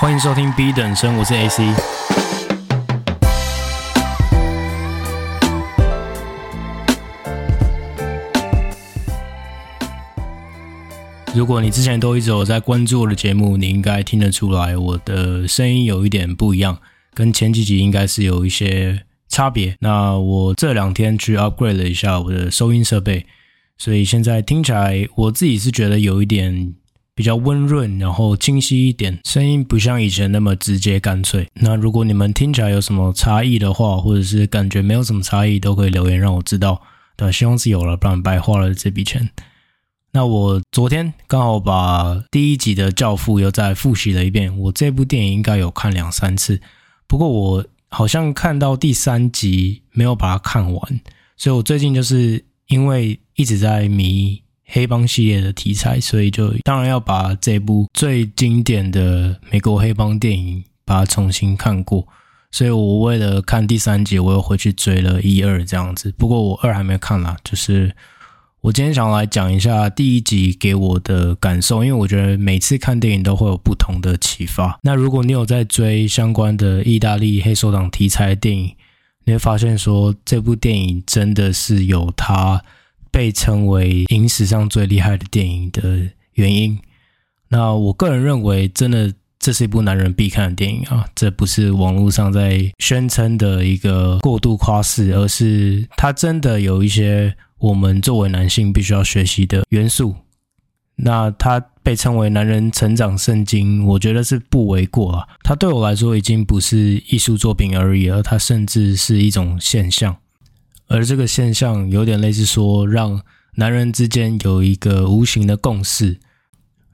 欢迎收听 B 等生，我是 AC。如果你之前都一直有在关注我的节目，你应该听得出来我的声音有一点不一样，跟前几集应该是有一些差别。那我这两天去 upgrade 了一下我的收音设备，所以现在听起来我自己是觉得有一点。比较温润，然后清晰一点，声音不像以前那么直接干脆。那如果你们听起来有什么差异的话，或者是感觉没有什么差异，都可以留言让我知道。对，希望是有了，不然白花了这笔钱。那我昨天刚好把第一集的《教父》又再复习了一遍。我这部电影应该有看两三次，不过我好像看到第三集没有把它看完，所以我最近就是因为一直在迷。黑帮系列的题材，所以就当然要把这部最经典的美国黑帮电影把它重新看过。所以我为了看第三集，我又回去追了一二这样子。不过我二还没看啦，就是我今天想来讲一下第一集给我的感受，因为我觉得每次看电影都会有不同的启发。那如果你有在追相关的意大利黑手党题材的电影，你会发现说这部电影真的是有它。被称为影史上最厉害的电影的原因，那我个人认为，真的这是一部男人必看的电影啊！这不是网络上在宣称的一个过度夸饰，而是它真的有一些我们作为男性必须要学习的元素。那它被称为男人成长圣经，我觉得是不为过啊！它对我来说已经不是艺术作品而已了，它甚至是一种现象。而这个现象有点类似说，让男人之间有一个无形的共识。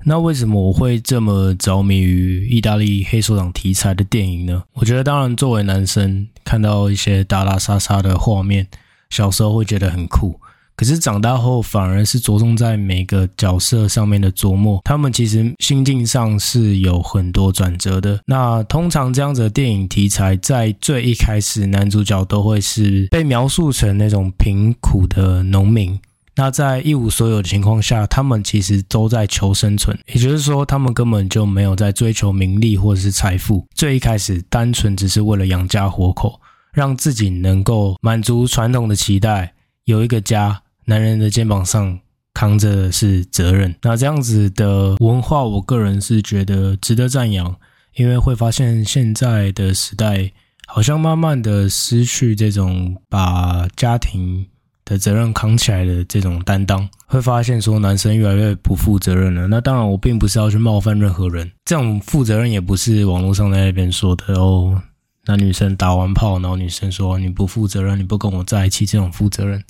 那为什么我会这么着迷于意大利黑手党题材的电影呢？我觉得，当然作为男生，看到一些打打杀杀的画面，小时候会觉得很酷。可是长大后反而是着重在每个角色上面的琢磨，他们其实心境上是有很多转折的。那通常这样子的电影题材，在最一开始，男主角都会是被描述成那种贫苦的农民。那在一无所有的情况下，他们其实都在求生存，也就是说，他们根本就没有在追求名利或者是财富。最一开始，单纯只是为了养家活口，让自己能够满足传统的期待，有一个家。男人的肩膀上扛着的是责任，那这样子的文化，我个人是觉得值得赞扬，因为会发现现在的时代好像慢慢的失去这种把家庭的责任扛起来的这种担当，会发现说男生越来越不负责任了。那当然，我并不是要去冒犯任何人，这种负责任也不是网络上在那边说的哦。那女生打完炮，然后女生说你不负责任，你不跟我在一起，这种负责任。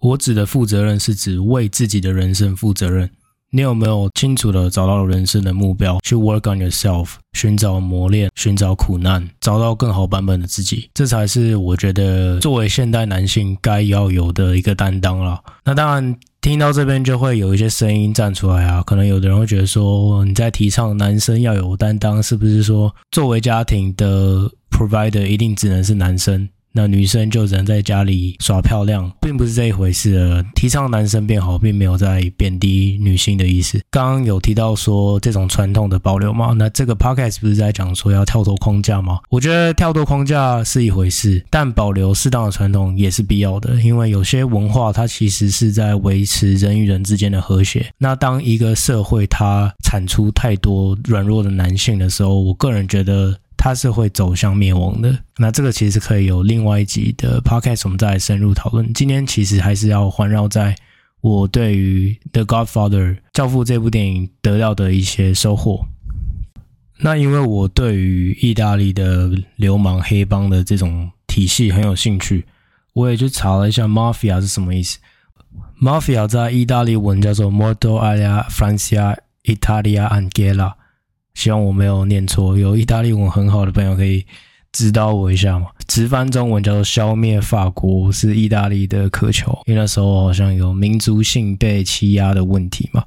我指的负责任是指为自己的人生负责任。你有没有清楚的找到人生的目标，去 work on yourself，寻找磨练，寻找苦难，找到更好版本的自己？这才是我觉得作为现代男性该要有的一个担当了。那当然，听到这边就会有一些声音站出来啊，可能有的人会觉得说，你在提倡男生要有担当，是不是说作为家庭的 provider 一定只能是男生？那女生就只能在家里耍漂亮，并不是这一回事。提倡男生变好，并没有在贬低女性的意思。刚刚有提到说这种传统的保留嘛？那这个 podcast 不是在讲说要跳脱框架吗？我觉得跳脱框架是一回事，但保留适当的传统也是必要的。因为有些文化它其实是在维持人与人之间的和谐。那当一个社会它产出太多软弱的男性的时候，我个人觉得。它是会走向灭亡的。那这个其实可以有另外一集的 podcast，我们再来深入讨论。今天其实还是要环绕在我对于《The Godfather》教父这部电影得到的一些收获。那因为我对于意大利的流氓黑帮的这种体系很有兴趣，我也去查了一下 “mafia” 是什么意思。“mafia” 在意大利文叫做 moto，alia Francia Italia angela。希望我没有念错，有意大利文很好的朋友可以指导我一下嘛？直翻中文叫做“消灭法国”，是意大利的渴求，因为那时候好像有民族性被欺压的问题嘛。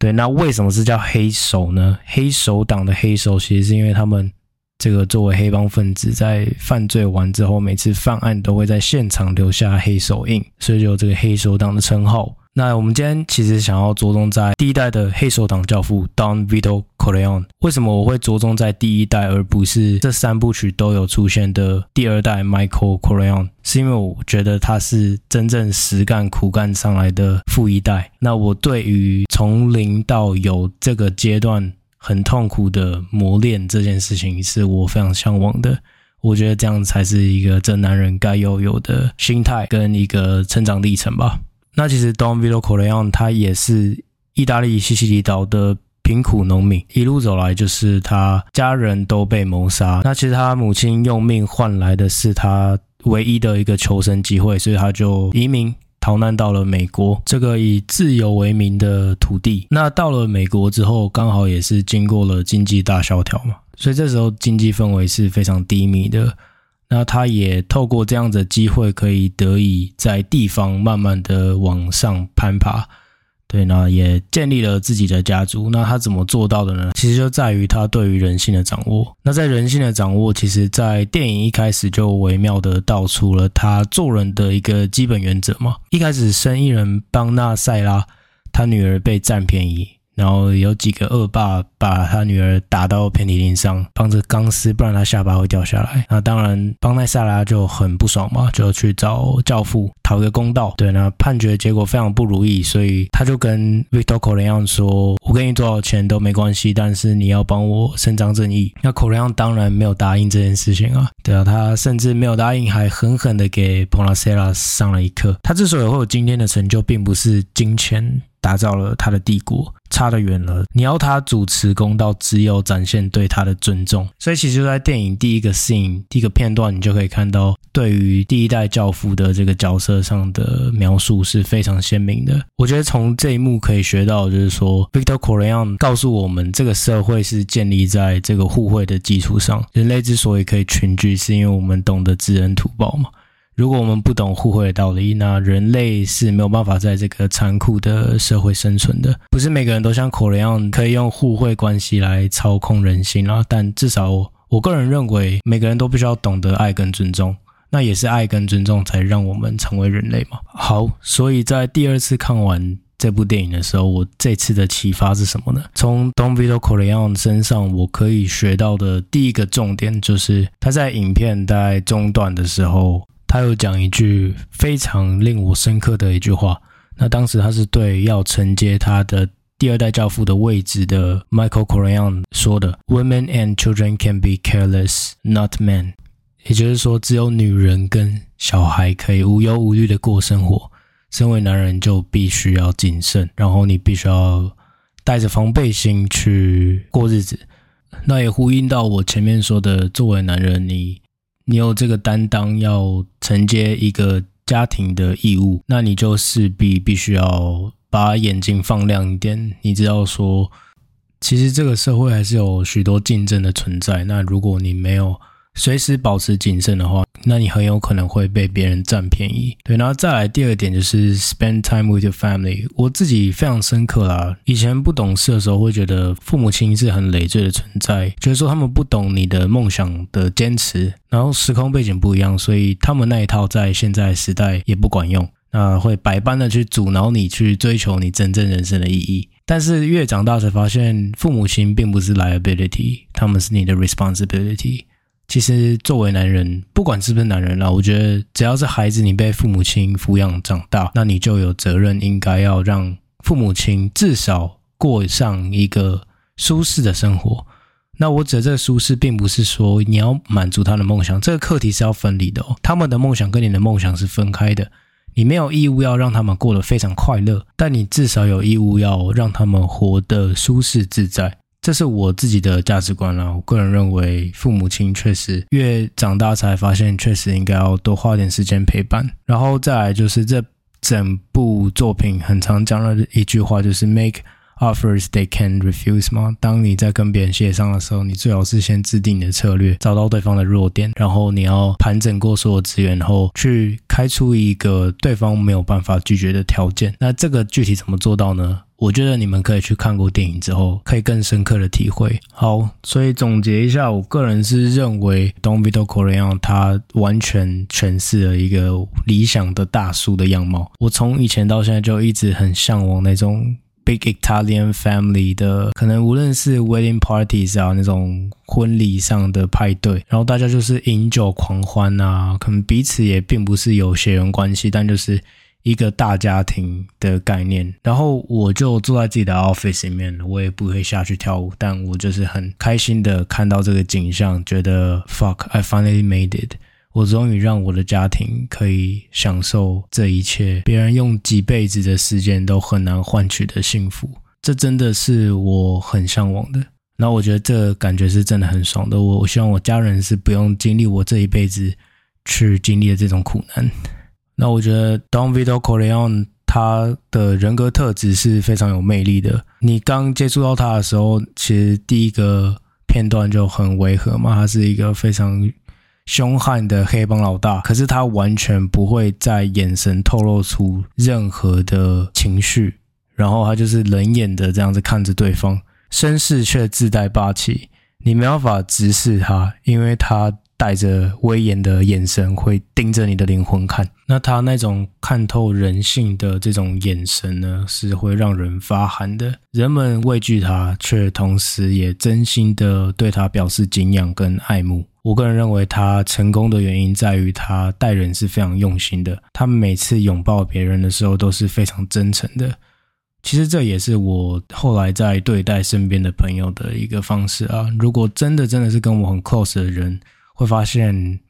对，那为什么是叫黑手呢？黑手党的黑手其实是因为他们这个作为黑帮分子，在犯罪完之后，每次犯案都会在现场留下黑手印，所以就有这个黑手党的称号。那我们今天其实想要着重在第一代的黑手党教父 Don Vito Corleone。为什么我会着重在第一代，而不是这三部曲都有出现的第二代 Michael Corleone？是因为我觉得他是真正实干苦干上来的富一代。那我对于从零到有这个阶段很痛苦的磨练这件事情，是我非常向往的。我觉得这样才是一个真男人该有有的心态跟一个成长历程吧。那其实 Don Vito Corleone 他也是意大利西西里岛的贫苦农民，一路走来就是他家人都被谋杀。那其实他母亲用命换来的是他唯一的一个求生机会，所以他就移民逃难到了美国，这个以自由为名的土地。那到了美国之后，刚好也是经过了经济大萧条嘛，所以这时候经济氛围是非常低迷的。那他也透过这样的机会，可以得以在地方慢慢的往上攀爬，对，那也建立了自己的家族。那他怎么做到的呢？其实就在于他对于人性的掌握。那在人性的掌握，其实在电影一开始就微妙的道出了他做人的一个基本原则嘛。一开始生意人邦纳塞拉，他女儿被占便宜。然后有几个恶霸把他女儿打到遍体鳞伤，绑着钢丝，不然他下巴会掉下来。那当然，邦奈萨拉就很不爽嘛，就去找教父讨个公道。对，那判决结果非常不如意，所以他就跟 Vito Corleone 说：“我给你多少钱都没关系，但是你要帮我伸张正义。”那 c o r l e o n 当然没有答应这件事情啊。对啊，他甚至没有答应，还狠狠的给 Bonacera 上了一课。他之所以会有今天的成就，并不是金钱。打造了他的帝国，差得远了。你要他主持公道，只有展现对他的尊重。所以，其实在电影第一个 scene、第一个片段，你就可以看到对于第一代教父的这个角色上的描述是非常鲜明的。我觉得从这一幕可以学到，就是说，Victor Corleone 告诉我们，这个社会是建立在这个互惠的基础上。人类之所以可以群居，是因为我们懂得知恩图报嘛。如果我们不懂互惠的道理，那人类是没有办法在这个残酷的社会生存的。不是每个人都像口雷一样可以用互惠关系来操控人心啊，但至少我，我个人认为，每个人都必须要懂得爱跟尊重。那也是爱跟尊重才让我们成为人类嘛。好，所以在第二次看完这部电影的时候，我这次的启发是什么呢？从 Don Vito Corleone 身上，我可以学到的第一个重点就是他在影片在中段的时候。他有讲一句非常令我深刻的一句话，那当时他是对要承接他的第二代教父的位置的 Michael Corleone 说的：“Women and children can be careless, not men。”也就是说，只有女人跟小孩可以无忧无虑的过生活，身为男人就必须要谨慎，然后你必须要带着防备心去过日子。那也呼应到我前面说的，作为男人，你。你有这个担当要承接一个家庭的义务，那你就势必必须要把眼睛放亮一点。你知道说，其实这个社会还是有许多竞争的存在。那如果你没有，随时保持谨慎的话，那你很有可能会被别人占便宜。对，然后再来第二点就是 spend time with your family。我自己非常深刻啦，以前不懂事的时候会觉得父母亲是很累赘的存在，觉得说他们不懂你的梦想的坚持，然后时空背景不一样，所以他们那一套在现在时代也不管用，那会百般的去阻挠你去追求你真正人生的意义。但是越长大才发现，父母亲并不是 liability，他们是你的 responsibility。其实，作为男人，不管是不是男人啦，我觉得只要是孩子，你被父母亲抚养长大，那你就有责任，应该要让父母亲至少过上一个舒适的生活。那我指的这个舒适，并不是说你要满足他的梦想，这个课题是要分离的哦。他们的梦想跟你的梦想是分开的，你没有义务要让他们过得非常快乐，但你至少有义务要让他们活得舒适自在。这是我自己的价值观啦。我个人认为，父母亲确实越长大才发现，确实应该要多花点时间陪伴。然后再来就是这整部作品很常讲的一句话，就是 “make offers they can refuse 吗？当你在跟别人协商的时候，你最好是先制定你的策略，找到对方的弱点，然后你要盘整过所有资源后，去开出一个对方没有办法拒绝的条件。那这个具体怎么做到呢？我觉得你们可以去看过电影之后，可以更深刻的体会。好，所以总结一下，我个人是认为 Don Vito Corleone 他完全诠释了一个理想的大叔的样貌。我从以前到现在就一直很向往那种。Big Italian family 的，可能无论是 wedding parties 啊，那种婚礼上的派对，然后大家就是饮酒狂欢啊，可能彼此也并不是有血缘关系，但就是一个大家庭的概念。然后我就坐在自己的 office 里面，我也不会下去跳舞，但我就是很开心的看到这个景象，觉得 fuck I finally made it。我终于让我的家庭可以享受这一切，别人用几辈子的时间都很难换取的幸福，这真的是我很向往的。那我觉得这感觉是真的很爽的。我我希望我家人是不用经历我这一辈子去经历的这种苦难。那我觉得 Don Vito Corleone 他的人格特质是非常有魅力的。你刚接触到他的时候，其实第一个片段就很违和嘛，他是一个非常。凶悍的黑帮老大，可是他完全不会在眼神透露出任何的情绪，然后他就是冷眼的这样子看着对方，绅士却自带霸气，你没办法直视他，因为他带着威严的眼神会盯着你的灵魂看。那他那种看透人性的这种眼神呢，是会让人发寒的。人们畏惧他，却同时也真心的对他表示敬仰跟爱慕。我个人认为他成功的原因在于他待人是非常用心的，他每次拥抱别人的时候都是非常真诚的。其实这也是我后来在对待身边的朋友的一个方式啊。如果真的真的是跟我很 close 的人，会发现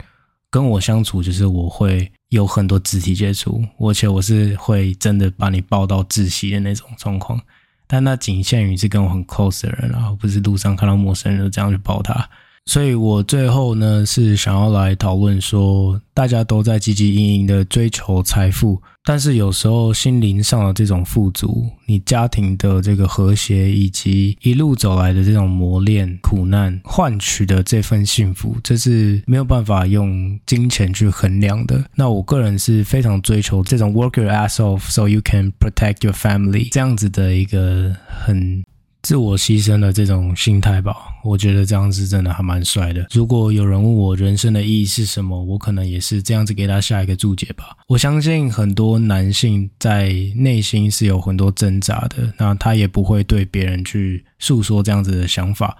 跟我相处就是我会有很多肢体接触，而且我是会真的把你抱到窒息的那种状况。但那仅限于是跟我很 close 的人啊，不是路上看到陌生人就这样去抱他。所以我最后呢是想要来讨论说，大家都在汲汲营营的追求财富，但是有时候心灵上的这种富足，你家庭的这个和谐，以及一路走来的这种磨练、苦难换取的这份幸福，这是没有办法用金钱去衡量的。那我个人是非常追求这种 work your ass off so you can protect your family 这样子的一个很。自我牺牲的这种心态吧，我觉得这样子真的还蛮帅的。如果有人问我人生的意义是什么，我可能也是这样子给他下一个注解吧。我相信很多男性在内心是有很多挣扎的，那他也不会对别人去诉说这样子的想法。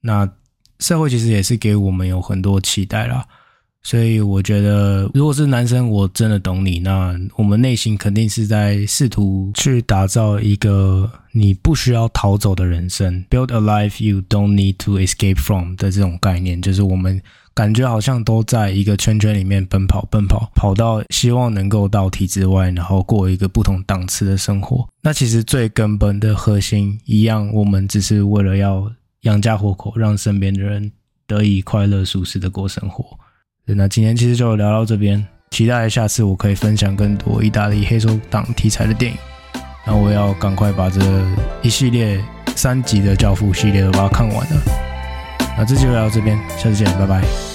那社会其实也是给我们有很多期待啦。所以我觉得，如果是男生，我真的懂你。那我们内心肯定是在试图去打造一个你不需要逃走的人生，build a life you don't need to escape from 的这种概念，就是我们感觉好像都在一个圈圈里面奔跑，奔跑，跑到希望能够到体制外，然后过一个不同档次的生活。那其实最根本的核心一样，我们只是为了要养家活口，让身边的人得以快乐舒适的过生活。那今天其实就聊到这边，期待下次我可以分享更多意大利黑手党题材的电影。那我要赶快把这一系列三集的《教父》系列都把它看完了。那这期就聊到这边，下次见，拜拜。